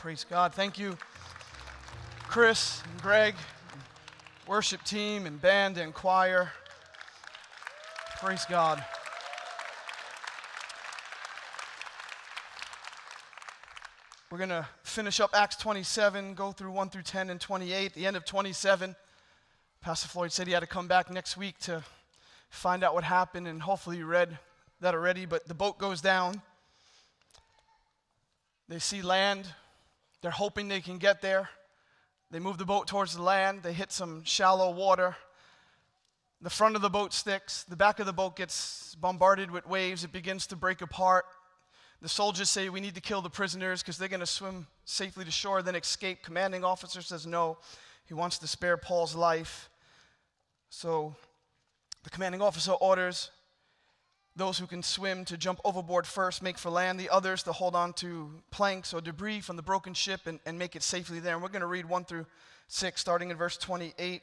Praise God. Thank you, Chris and Greg, worship team and band and choir. Praise God. We're going to finish up Acts 27, go through 1 through 10 and 28. The end of 27, Pastor Floyd said he had to come back next week to find out what happened, and hopefully you read that already. But the boat goes down. They see land. They're hoping they can get there. They move the boat towards the land. They hit some shallow water. The front of the boat sticks. The back of the boat gets bombarded with waves. It begins to break apart. The soldiers say, We need to kill the prisoners because they're going to swim safely to shore, then escape. Commanding officer says, No. He wants to spare Paul's life. So the commanding officer orders those who can swim to jump overboard first, make for land, the others to hold on to planks or debris from the broken ship and, and make it safely there. And we're going to read 1 through 6, starting in verse 28.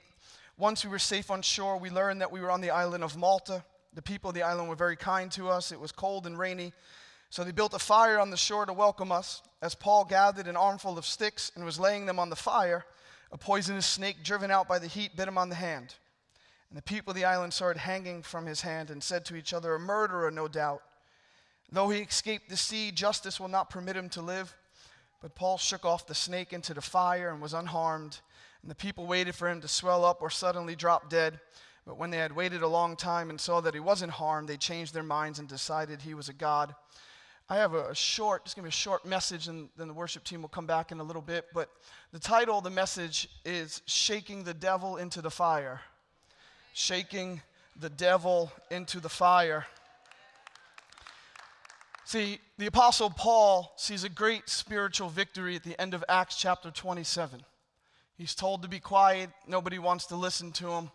Once we were safe on shore, we learned that we were on the island of Malta. The people of the island were very kind to us. It was cold and rainy, so they built a fire on the shore to welcome us. As Paul gathered an armful of sticks and was laying them on the fire, a poisonous snake driven out by the heat bit him on the hand. And the people of the island started hanging from his hand and said to each other, A murderer, no doubt. Though he escaped the sea, justice will not permit him to live. But Paul shook off the snake into the fire and was unharmed. And the people waited for him to swell up or suddenly drop dead. But when they had waited a long time and saw that he wasn't harmed, they changed their minds and decided he was a god. I have a short, just give me a short message, and then the worship team will come back in a little bit. But the title of the message is Shaking the Devil into the Fire shaking the devil into the fire. See, the Apostle Paul sees a great spiritual victory at the end of Acts chapter 27. He's told to be quiet, nobody wants to listen to him.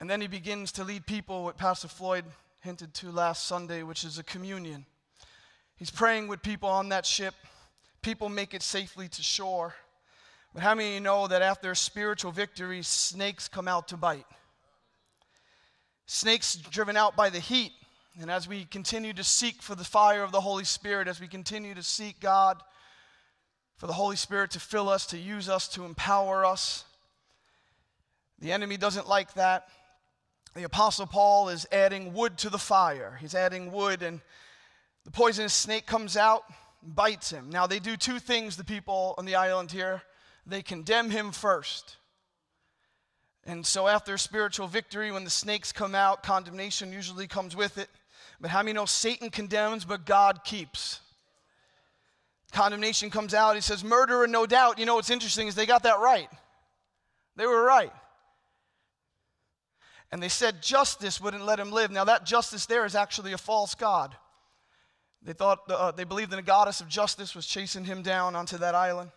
And then he begins to lead people, what Pastor Floyd hinted to last Sunday, which is a communion. He's praying with people on that ship. People make it safely to shore. But how many of you know that after a spiritual victory, snakes come out to bite? Snakes driven out by the heat. And as we continue to seek for the fire of the Holy Spirit, as we continue to seek God for the Holy Spirit to fill us, to use us, to empower us, the enemy doesn't like that. The Apostle Paul is adding wood to the fire. He's adding wood, and the poisonous snake comes out, bites him. Now, they do two things, the people on the island here. They condemn him first. And so, after spiritual victory, when the snakes come out, condemnation usually comes with it. But how many know Satan condemns, but God keeps? Condemnation comes out. He says, Murderer, no doubt. You know what's interesting is they got that right. They were right. And they said justice wouldn't let him live. Now, that justice there is actually a false God. They thought, uh, they believed in a goddess of justice was chasing him down onto that island.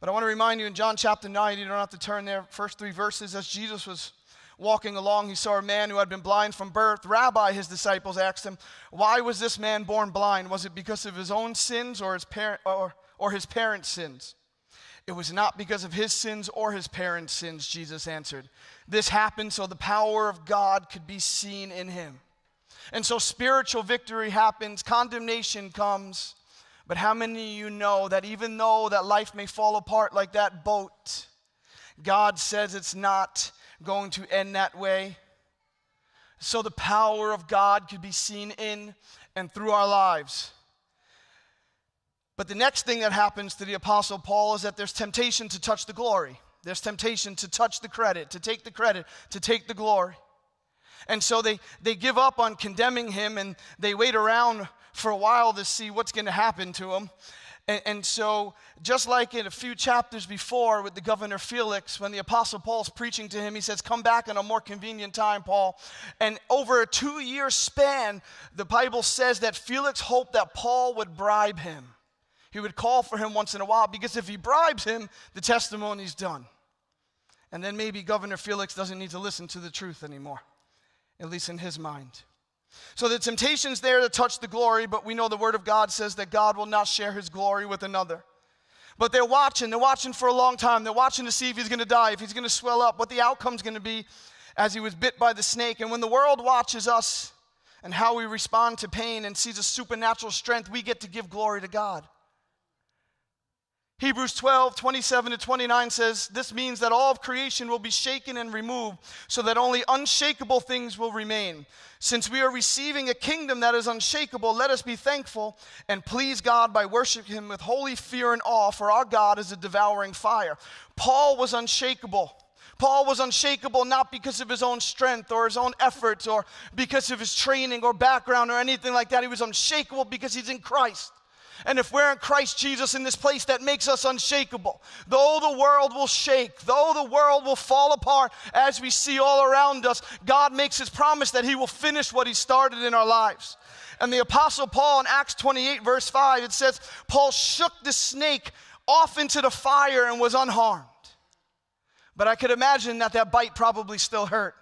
But I want to remind you in John chapter 9, you don't have to turn there, first three verses, as Jesus was walking along, he saw a man who had been blind from birth. Rabbi, his disciples asked him, Why was this man born blind? Was it because of his own sins or his, parent, or, or his parents' sins? It was not because of his sins or his parents' sins, Jesus answered. This happened so the power of God could be seen in him. And so spiritual victory happens, condemnation comes, but how many of you know that even though that life may fall apart like that boat, God says it's not going to end that way? So the power of God could be seen in and through our lives. But the next thing that happens to the Apostle Paul is that there's temptation to touch the glory. There's temptation to touch the credit, to take the credit, to take the glory. And so they, they give up on condemning him and they wait around for a while to see what's going to happen to him. And, and, so, just like in a few chapters before with the governor Felix, when the Apostle Paul's preaching to him, he says, Come back in a more convenient time, Paul. And over a two year span, the Bible says that Felix hoped that Paul would bribe him. He would call for him once in a while because if he bribes him, the testimony's done. And then maybe Governor Felix doesn't need to listen to the truth anymore, at least in his mind. So the temptation's there to touch the glory, but we know the Word of God says that God will not share His glory with another. But they're watching, they're watching for a long time. They're watching to see if he's going to die, if he's going to swell up, what the outcome's going to be as he was bit by the snake. And when the world watches us and how we respond to pain and sees a supernatural strength, we get to give glory to God. Hebrews 12, 27 to 29 says, This means that all of creation will be shaken and removed, so that only unshakable things will remain. Since we are receiving a kingdom that is unshakable, let us be thankful and please God by worshiping Him with holy fear and awe, for our God is a devouring fire. Paul was unshakable. Paul was unshakable not because of his own strength or his own efforts or because of his training or background or anything like that. He was unshakable because he's in Christ. And if we're in Christ Jesus in this place, that makes us unshakable. Though the world will shake, though the world will fall apart as we see all around us, God makes his promise that he will finish what he started in our lives. And the Apostle Paul in Acts 28, verse 5, it says, Paul shook the snake off into the fire and was unharmed. But I could imagine that that bite probably still hurt.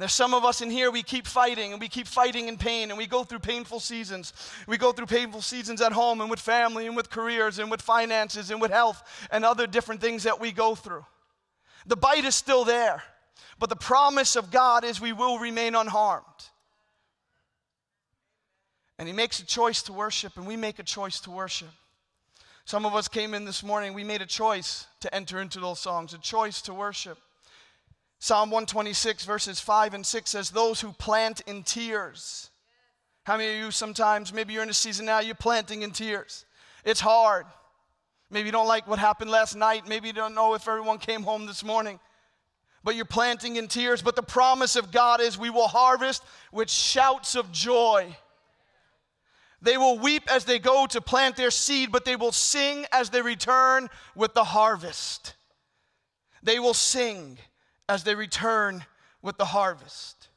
There's some of us in here, we keep fighting and we keep fighting in pain and we go through painful seasons. We go through painful seasons at home and with family and with careers and with finances and with health and other different things that we go through. The bite is still there, but the promise of God is we will remain unharmed. And He makes a choice to worship, and we make a choice to worship. Some of us came in this morning, we made a choice to enter into those songs, a choice to worship. Psalm 126, verses 5 and 6 says, Those who plant in tears. How many of you sometimes, maybe you're in a season now, you're planting in tears? It's hard. Maybe you don't like what happened last night. Maybe you don't know if everyone came home this morning. But you're planting in tears. But the promise of God is we will harvest with shouts of joy. They will weep as they go to plant their seed, but they will sing as they return with the harvest. They will sing as they return with the harvest.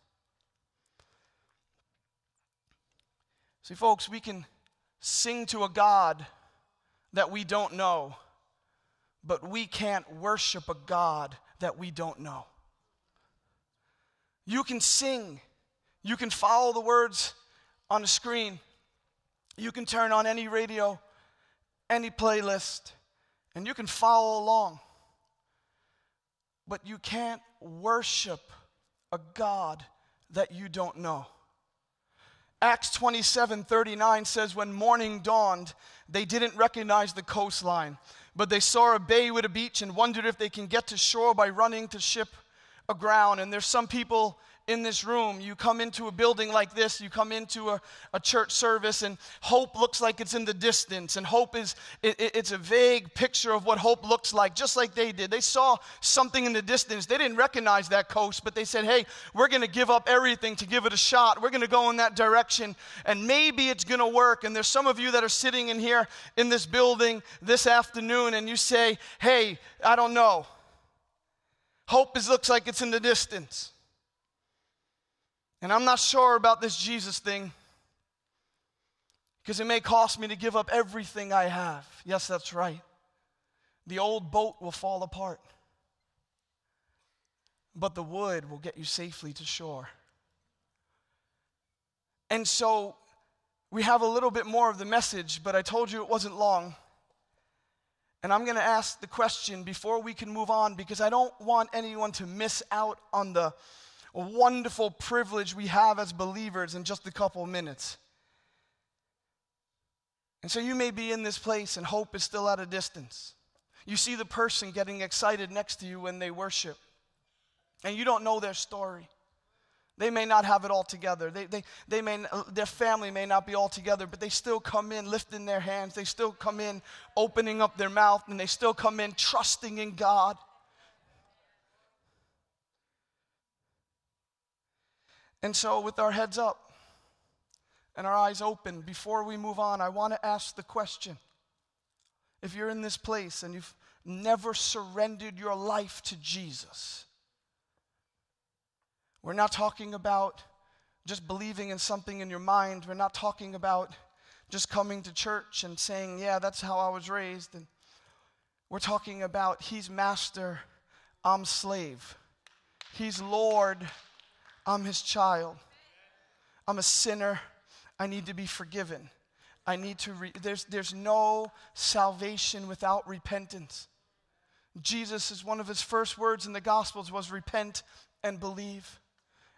See, folks, we can sing to a God that we don't know, but we can't worship a God that we don't know. You can sing, you can follow the words on the screen, you can turn on any radio, any playlist, and you can follow along but you can't worship a God that you don't know. Acts 27 39 says, When morning dawned, they didn't recognize the coastline, but they saw a bay with a beach and wondered if they can get to shore by running to ship aground. And there's some people in this room, you come into a building like this, you come into a, a church service, and hope looks like it's in the distance. And hope is, it, it's a vague picture of what hope looks like, just like they did. They saw something in the distance. They didn't recognize that coast, but they said, hey, we're going to give up everything to give it a shot. We're going to go in that direction, and maybe it's going to work. And there's some of you that are sitting in here in this building this afternoon, and you say, hey, I don't know. Hope is, looks like it's in the distance. And I'm not sure about this Jesus thing because it may cost me to give up everything I have. Yes, that's right. The old boat will fall apart, but the wood will get you safely to shore. And so we have a little bit more of the message, but I told you it wasn't long. And I'm going to ask the question before we can move on because I don't want anyone to miss out on the wonderful privilege we have as believers in just a couple minutes. And so you may be in this place and hope is still at a distance. You see the person getting excited next to you when they worship, and you don't know their story. They may not have it all together. They, they, they may, their family may not be all together, but they still come in lifting their hands. They still come in opening up their mouth, and they still come in trusting in God. And so, with our heads up and our eyes open, before we move on, I want to ask the question if you're in this place and you've never surrendered your life to Jesus, we're not talking about just believing in something in your mind. We're not talking about just coming to church and saying, Yeah, that's how I was raised. And we're talking about He's master, I'm slave. He's Lord, I'm his child. I'm a sinner. I need to be forgiven. I need to, re- there's, there's no salvation without repentance. Jesus is one of his first words in the Gospels was repent and believe.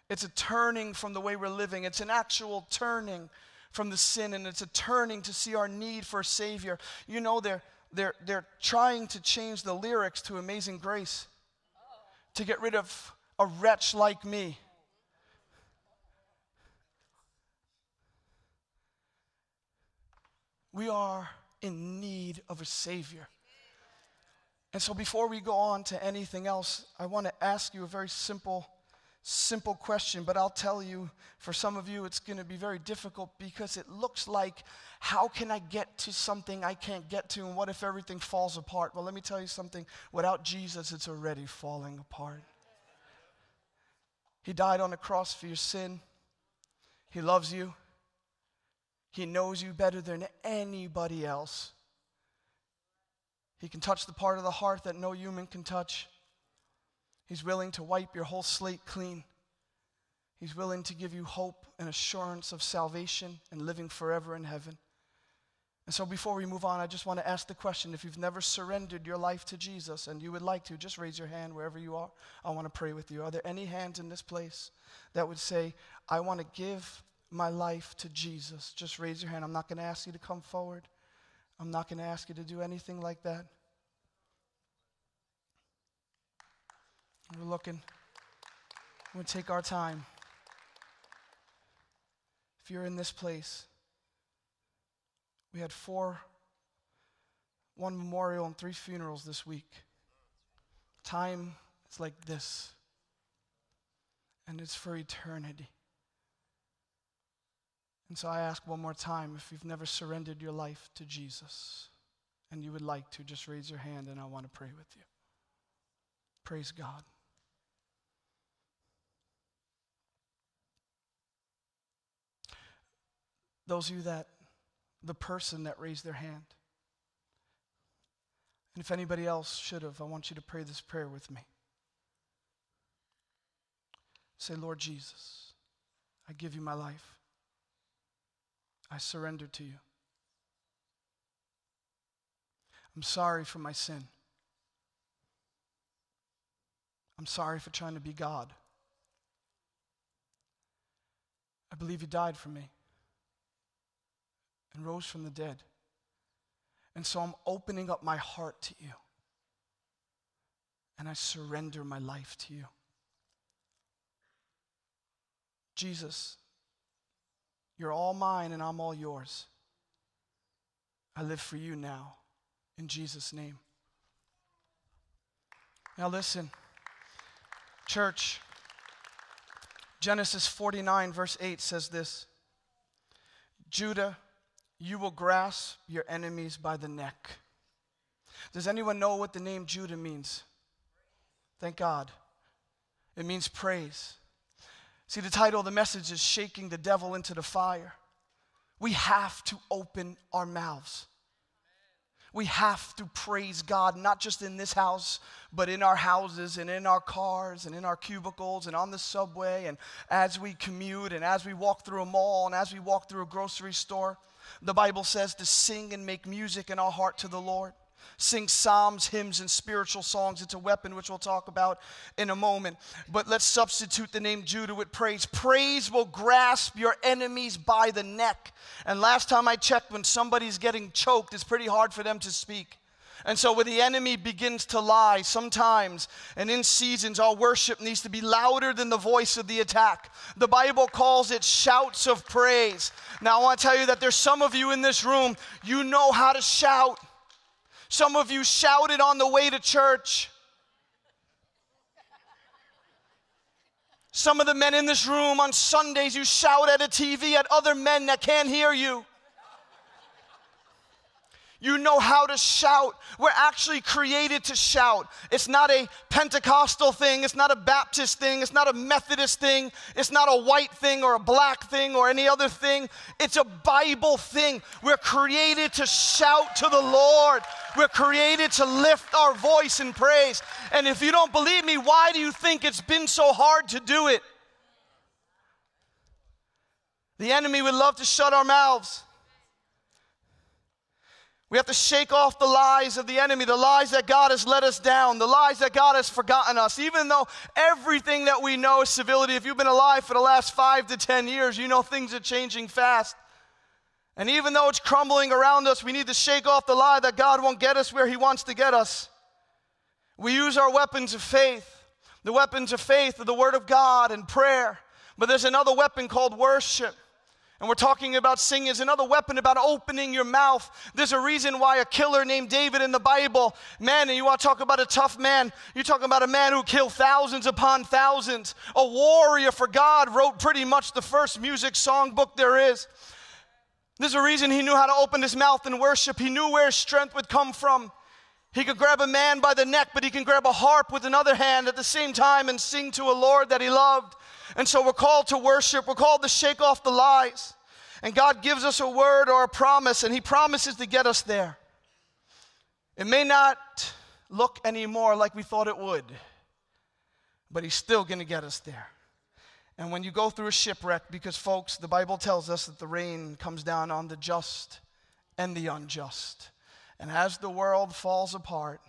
It's a turning from the way we're living, it's an actual turning from the sin and it's a turning to see our need for a Savior. You know, they're, they're, they're trying to change the lyrics to Amazing Grace to get rid of a wretch like me. We are in need of a Savior. And so, before we go on to anything else, I want to ask you a very simple, simple question. But I'll tell you, for some of you, it's going to be very difficult because it looks like, how can I get to something I can't get to? And what if everything falls apart? Well, let me tell you something without Jesus, it's already falling apart. He died on the cross for your sin, He loves you. He knows you better than anybody else. He can touch the part of the heart that no human can touch. He's willing to wipe your whole slate clean. He's willing to give you hope and assurance of salvation and living forever in heaven. And so, before we move on, I just want to ask the question if you've never surrendered your life to Jesus and you would like to, just raise your hand wherever you are. I want to pray with you. Are there any hands in this place that would say, I want to give my life to Jesus? Just raise your hand. I'm not going to ask you to come forward. I'm not going to ask you to do anything like that. We're looking. We'll take our time. If you're in this place, we had four, one memorial and three funerals this week. Time is like this, and it's for eternity. And so I ask one more time if you've never surrendered your life to Jesus and you would like to, just raise your hand and I want to pray with you. Praise God. Those of you that, the person that raised their hand. And if anybody else should have, I want you to pray this prayer with me. Say, Lord Jesus, I give you my life. I surrender to you. I'm sorry for my sin. I'm sorry for trying to be God. I believe you died for me and rose from the dead. And so I'm opening up my heart to you. And I surrender my life to you. Jesus, you're all mine and I'm all yours. I live for you now, in Jesus' name. Now, listen, church, Genesis 49, verse 8 says this Judah, you will grasp your enemies by the neck. Does anyone know what the name Judah means? Thank God. It means praise. See, the title of the message is Shaking the Devil into the Fire. We have to open our mouths. We have to praise God, not just in this house, but in our houses and in our cars and in our cubicles and on the subway and as we commute and as we walk through a mall and as we walk through a grocery store. The Bible says to sing and make music in our heart to the Lord sing psalms, hymns, and spiritual songs. It's a weapon, which we'll talk about in a moment. But let's substitute the name Judah with praise. Praise will grasp your enemies by the neck. And last time I checked, when somebody's getting choked, it's pretty hard for them to speak. And so, when the enemy begins to lie, sometimes and in seasons, our worship needs to be louder than the voice of the attack. The Bible calls it shouts of praise. Now, I want to tell you that there's some of you in this room, you know how to shout. Some of you shouted on the way to church. Some of the men in this room on Sundays, you shout at a TV at other men that can't hear you. You know how to shout. We're actually created to shout. It's not a Pentecostal thing. It's not a Baptist thing. It's not a Methodist thing. It's not a white thing or a black thing or any other thing. It's a Bible thing. We're created to shout to the Lord. We're created to lift our voice in praise. And if you don't believe me, why do you think it's been so hard to do it? The enemy would love to shut our mouths. We have to shake off the lies of the enemy, the lies that God has let us down, the lies that God has forgotten us. Even though everything that we know is civility, if you've been alive for the last five to 10 years, you know things are changing fast. And even though it's crumbling around us, we need to shake off the lie that God won't get us where He wants to get us. We use our weapons of faith. The weapons of faith are the Word of God and prayer. But there's another weapon called worship. And we're talking about singing is another weapon about opening your mouth. There's a reason why a killer named David in the Bible, man, and you want to talk about a tough man, you're talking about a man who killed thousands upon thousands. A warrior for God wrote pretty much the first music songbook there is. There's a reason he knew how to open his mouth and worship. He knew where his strength would come from. He could grab a man by the neck, but he can grab a harp with another hand at the same time and sing to a Lord that he loved. And so we're called to worship. We're called to shake off the lies. And God gives us a word or a promise, and He promises to get us there. It may not look anymore like we thought it would, but He's still going to get us there. And when you go through a shipwreck, because folks, the Bible tells us that the rain comes down on the just and the unjust. And as the world falls apart,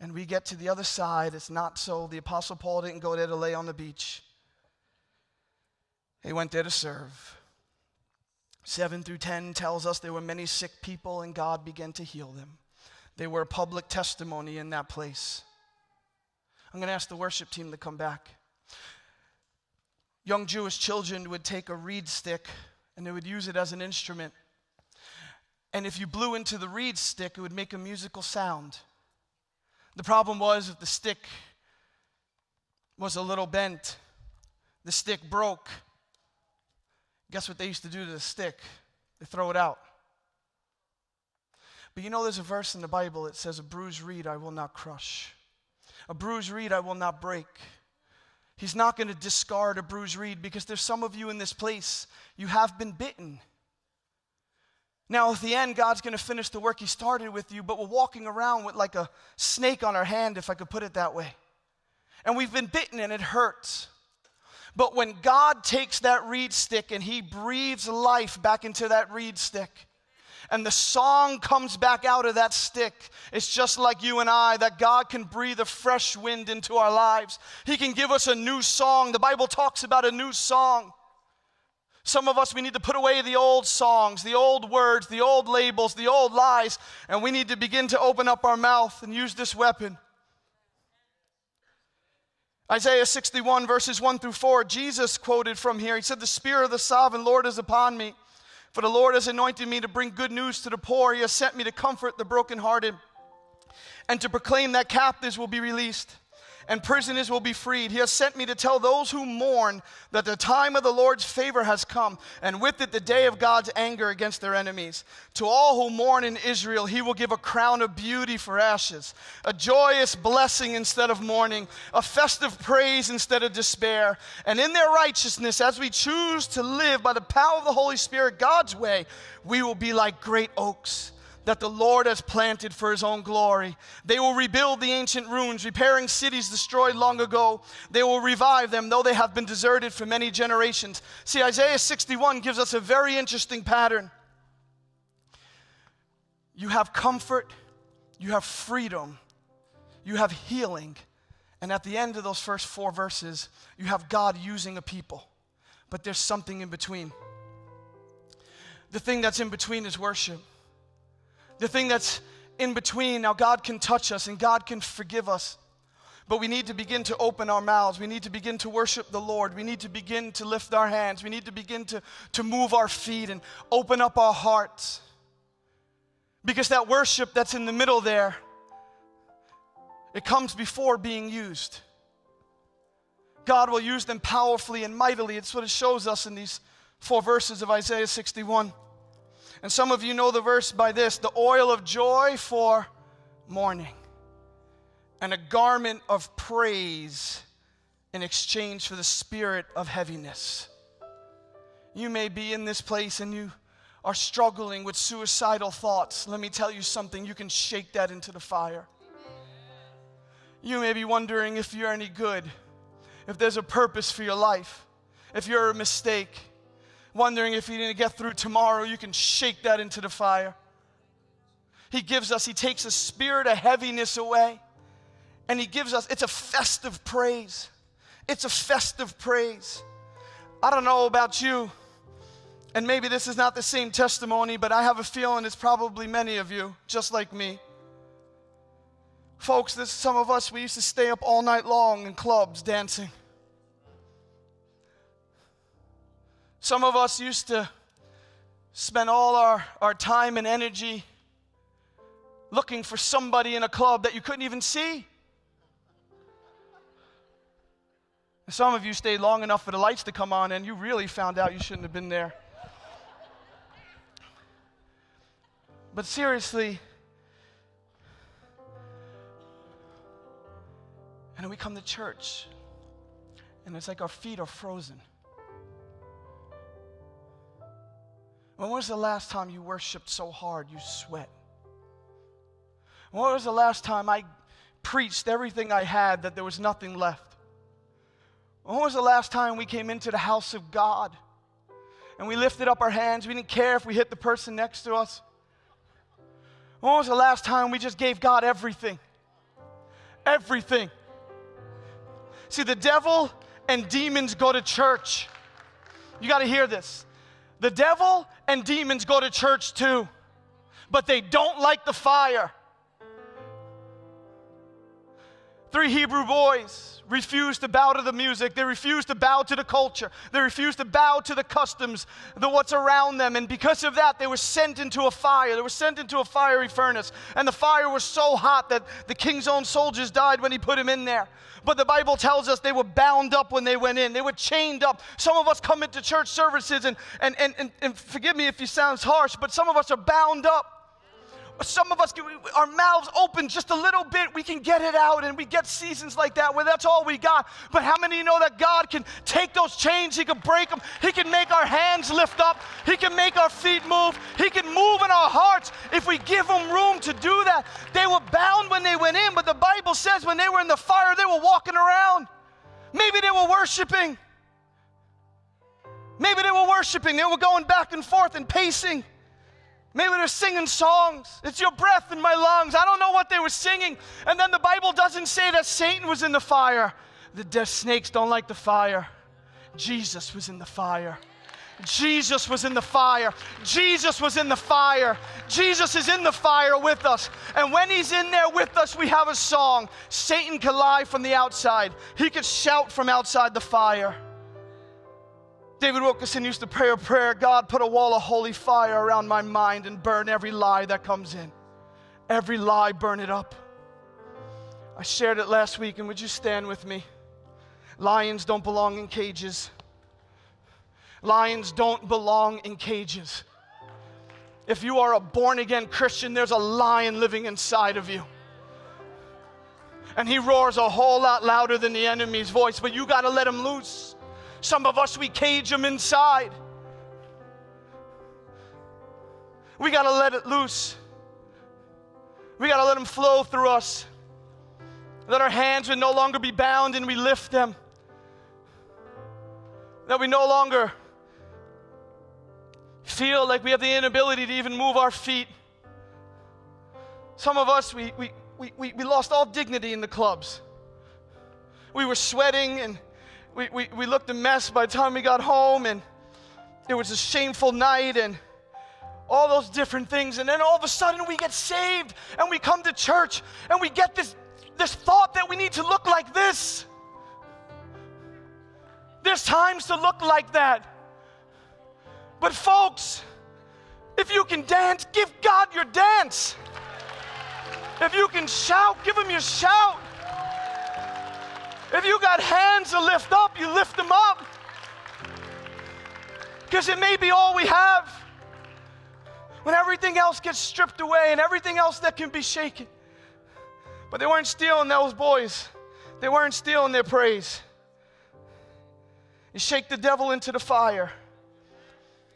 and we get to the other side, it's not so. The Apostle Paul didn't go there to lay on the beach, he went there to serve. 7 through 10 tells us there were many sick people, and God began to heal them. They were a public testimony in that place. I'm going to ask the worship team to come back. Young Jewish children would take a reed stick and they would use it as an instrument. And if you blew into the reed stick, it would make a musical sound. The problem was if the stick was a little bent, the stick broke. Guess what they used to do to the stick? They throw it out. But you know, there's a verse in the Bible that says, A bruised reed I will not crush, a bruised reed I will not break. He's not going to discard a bruised reed because there's some of you in this place, you have been bitten. Now, at the end, God's going to finish the work He started with you, but we're walking around with like a snake on our hand, if I could put it that way. And we've been bitten and it hurts. But when God takes that reed stick and He breathes life back into that reed stick, and the song comes back out of that stick. It's just like you and I that God can breathe a fresh wind into our lives. He can give us a new song. The Bible talks about a new song. Some of us, we need to put away the old songs, the old words, the old labels, the old lies, and we need to begin to open up our mouth and use this weapon. Isaiah 61, verses 1 through 4, Jesus quoted from here. He said, The Spirit of the sovereign Lord is upon me, for the Lord has anointed me to bring good news to the poor. He has sent me to comfort the brokenhearted and to proclaim that captives will be released and prisoners will be freed. He has sent me to tell those who mourn that the time of the Lord's favor has come, and with it the day of God's anger against their enemies. To all who mourn in Israel, he will give a crown of beauty for ashes, a joyous blessing instead of mourning, a festive praise instead of despair. And in their righteousness, as we choose to live by the power of the Holy Spirit God's way, we will be like great oaks that the Lord has planted for his own glory. They will rebuild the ancient ruins, repairing cities destroyed long ago. They will revive them, though they have been deserted for many generations. See, Isaiah 61 gives us a very interesting pattern. You have comfort, you have freedom, you have healing, and at the end of those first four verses, you have God using a people. But there's something in between. The thing that's in between is worship the thing that's in between. Now, God can touch us and God can forgive us. But we need to begin to open our mouths. We need to begin to worship the Lord. We need to begin to lift our hands. We need to begin to, to move our feet and open up our hearts. Because that worship that's in the middle there, it comes before being used. God will use them powerfully and mightily. It's what it shows us in these four verses of Isaiah 61. And some of you know the verse by this the oil of joy for mourning, and a garment of praise in exchange for the spirit of heaviness. You may be in this place and you are struggling with suicidal thoughts. Let me tell you something, you can shake that into the fire. You may be wondering if you're any good, if there's a purpose for your life, if you're a mistake wondering if you didn't get through tomorrow, you can shake that into the fire. He gives us, He takes a spirit of heaviness away, and He gives us, it's a festive praise. It's a festive praise. I don't know about you, And maybe this is not the same testimony, but I have a feeling it's probably many of you, just like me. Folks, this some of us we used to stay up all night long in clubs dancing. Some of us used to spend all our, our time and energy looking for somebody in a club that you couldn't even see. Some of you stayed long enough for the lights to come on and you really found out you shouldn't have been there. But seriously, and then we come to church, and it's like our feet are frozen. When was the last time you worshiped so hard you sweat? When was the last time I preached everything I had that there was nothing left? When was the last time we came into the house of God and we lifted up our hands? We didn't care if we hit the person next to us. When was the last time we just gave God everything? Everything. See, the devil and demons go to church. You got to hear this. The devil and demons go to church too, but they don't like the fire. Three Hebrew boys refused to bow to the music. They refused to bow to the culture. They refused to bow to the customs, the what's around them. And because of that, they were sent into a fire. They were sent into a fiery furnace. And the fire was so hot that the king's own soldiers died when he put him in there. But the Bible tells us they were bound up when they went in. They were chained up. Some of us come into church services, and, and, and, and, and forgive me if he sounds harsh, but some of us are bound up some of us, our mouths open just a little bit, we can get it out, and we get seasons like that where that's all we got. But how many know that God can take those chains, He can break them, He can make our hands lift up, He can make our feet move, He can move in our hearts if we give Him room to do that. They were bound when they went in, but the Bible says when they were in the fire, they were walking around. Maybe they were worshiping. Maybe they were worshiping, they were going back and forth and pacing. Maybe they're singing songs. It's your breath in my lungs. I don't know what they were singing. And then the Bible doesn't say that Satan was in the fire. The death snakes don't like the fire. Jesus was in the fire. Jesus was in the fire. Jesus was in the fire. Jesus is in the fire with us. And when he's in there with us, we have a song. Satan can lie from the outside, he could shout from outside the fire. David Wilkerson used to pray a prayer God, put a wall of holy fire around my mind and burn every lie that comes in. Every lie, burn it up. I shared it last week, and would you stand with me? Lions don't belong in cages. Lions don't belong in cages. If you are a born again Christian, there's a lion living inside of you. And he roars a whole lot louder than the enemy's voice, but you got to let him loose. Some of us, we cage them inside. We got to let it loose. We got to let them flow through us. That our hands would no longer be bound and we lift them. That we no longer feel like we have the inability to even move our feet. Some of us, we, we, we, we, lost all dignity in the clubs. We were sweating and we, we, we looked a mess by the time we got home, and it was a shameful night, and all those different things. And then all of a sudden, we get saved, and we come to church, and we get this, this thought that we need to look like this. There's times to look like that. But, folks, if you can dance, give God your dance. If you can shout, give Him your shout. If you got hands to lift up, you lift them up. Because it may be all we have. When everything else gets stripped away and everything else that can be shaken. But they weren't stealing those boys, they weren't stealing their praise. You shake the devil into the fire.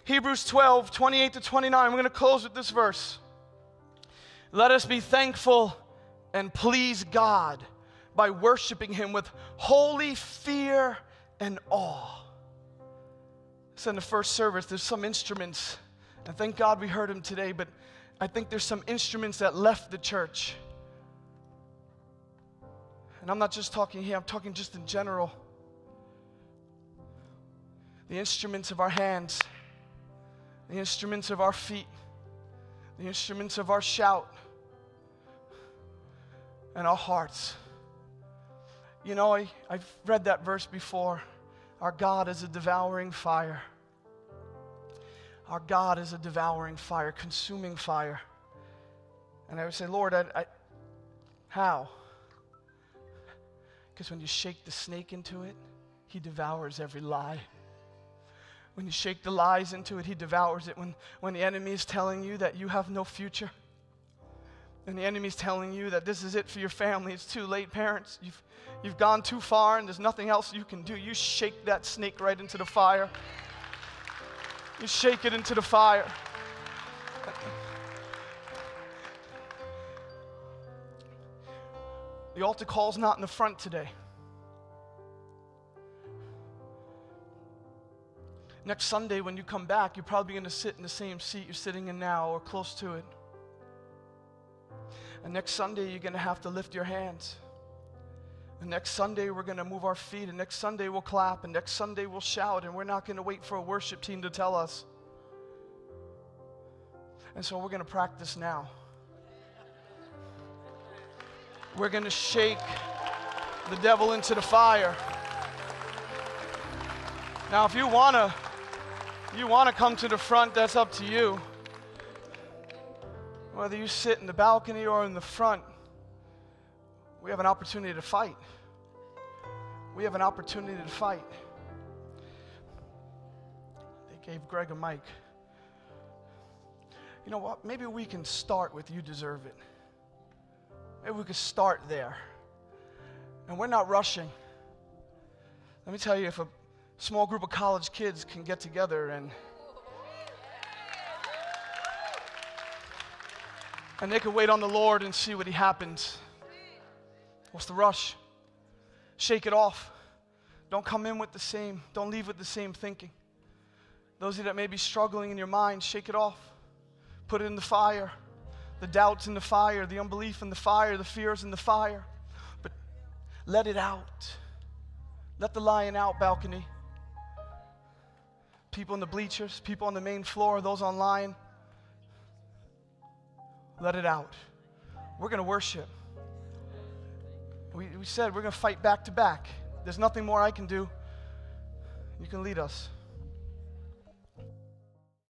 Hebrews 12, 28 to 29. We're going to close with this verse. Let us be thankful and please God by worshiping Him with holy fear and awe. So, in the first service, there's some instruments, and thank God we heard them today, but I think there's some instruments that left the church. And I'm not just talking here, I'm talking just in general. The instruments of our hands, the instruments of our feet, the instruments of our shout, and our hearts. You know, I, I've read that verse before. Our God is a devouring fire. Our God is a devouring fire, consuming fire. And I would say, Lord, I, I how? Because when you shake the snake into it, he devours every lie. When you shake the lies into it, he devours it. When, when the enemy is telling you that you have no future, and the enemy's telling you that this is it for your family, it's too late, parents. You've, you've gone too far and there's nothing else you can do. You shake that snake right into the fire. You shake it into the fire. The altar call's not in the front today. Next Sunday, when you come back, you're probably going to sit in the same seat you're sitting in now or close to it. And next Sunday, you're going to have to lift your hands. And next Sunday, we're going to move our feet. And next Sunday, we'll clap. And next Sunday, we'll shout. And we're not going to wait for a worship team to tell us. And so we're going to practice now. We're going to shake the devil into the fire. Now, if you want to you want to come to the front, that's up to you. Whether you sit in the balcony or in the front, we have an opportunity to fight. We have an opportunity to fight. They gave Greg a mic. You know what? Maybe we can start with you deserve it. Maybe we could start there. And we're not rushing. Let me tell you, if a small group of college kids can get together and and they can wait on the Lord and see what he happens. What's the rush? Shake it off. Don't come in with the same, don't leave with the same thinking. Those of you that may be struggling in your mind, shake it off. Put it in the fire the doubts in the fire, the unbelief in the fire, the fears in the fire. But let it out. Let the lion out, balcony. People in the bleachers, people on the main floor, those online. Let it out. We're going to worship. We, we said we're going to fight back to back. There's nothing more I can do. You can lead us.